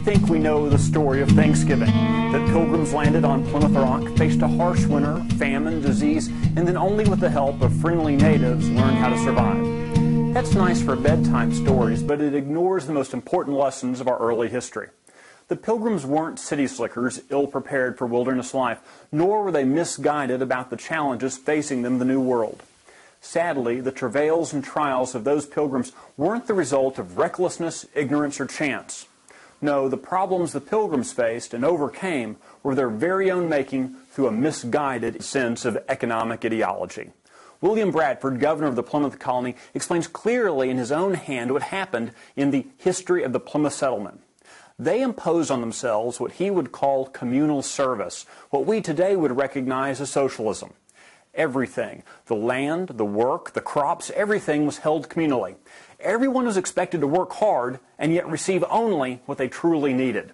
think we know the story of Thanksgiving. That pilgrims landed on Plymouth Rock, faced a harsh winter, famine, disease, and then only with the help of friendly natives learned how to survive. That's nice for bedtime stories, but it ignores the most important lessons of our early history. The pilgrims weren't city slickers, ill prepared for wilderness life, nor were they misguided about the challenges facing them in the New World. Sadly, the travails and trials of those pilgrims weren't the result of recklessness, ignorance, or chance. No, the problems the pilgrims faced and overcame were their very own making through a misguided sense of economic ideology. William Bradford, governor of the Plymouth colony, explains clearly in his own hand what happened in the history of the Plymouth settlement. They imposed on themselves what he would call communal service, what we today would recognize as socialism. Everything, the land, the work, the crops, everything was held communally. Everyone was expected to work hard and yet receive only what they truly needed.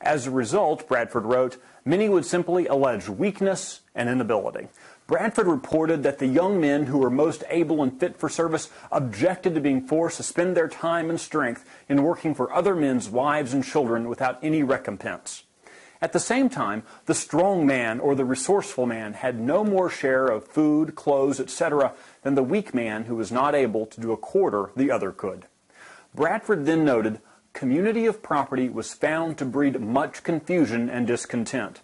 As a result, Bradford wrote, many would simply allege weakness and inability. Bradford reported that the young men who were most able and fit for service objected to being forced to spend their time and strength in working for other men's wives and children without any recompense. At the same time, the strong man or the resourceful man had no more share of food, clothes, etc., than the weak man who was not able to do a quarter the other could. Bradford then noted, community of property was found to breed much confusion and discontent.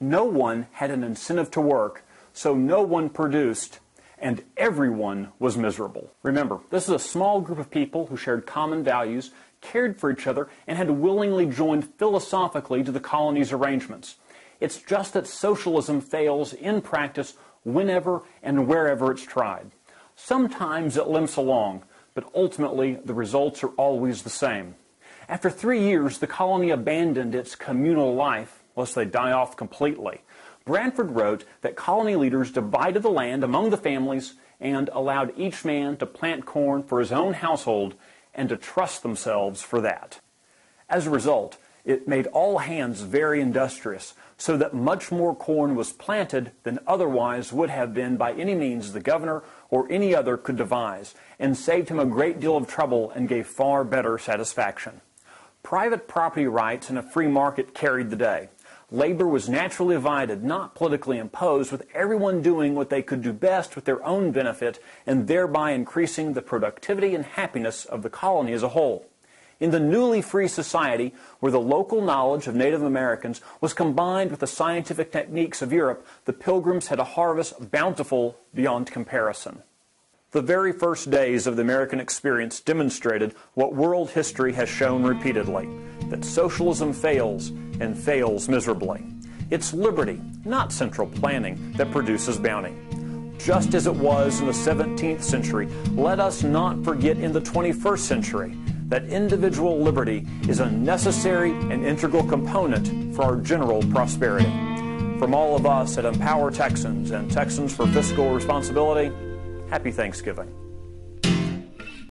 No one had an incentive to work, so no one produced, and everyone was miserable. Remember, this is a small group of people who shared common values cared for each other, and had willingly joined philosophically to the colony's arrangements. It's just that socialism fails in practice whenever and wherever it's tried. Sometimes it limps along, but ultimately the results are always the same. After three years, the colony abandoned its communal life, lest they die off completely. Bradford wrote that colony leaders divided the land among the families and allowed each man to plant corn for his own household and to trust themselves for that. As a result, it made all hands very industrious, so that much more corn was planted than otherwise would have been by any means the governor or any other could devise, and saved him a great deal of trouble and gave far better satisfaction. Private property rights and a free market carried the day. Labor was naturally divided, not politically imposed, with everyone doing what they could do best with their own benefit and thereby increasing the productivity and happiness of the colony as a whole. In the newly free society, where the local knowledge of Native Americans was combined with the scientific techniques of Europe, the pilgrims had a harvest bountiful beyond comparison. The very first days of the American experience demonstrated what world history has shown repeatedly that socialism fails and fails miserably. It's liberty, not central planning, that produces bounty. Just as it was in the 17th century, let us not forget in the 21st century that individual liberty is a necessary and integral component for our general prosperity. From all of us at Empower Texans and Texans for Fiscal Responsibility, happy Thanksgiving.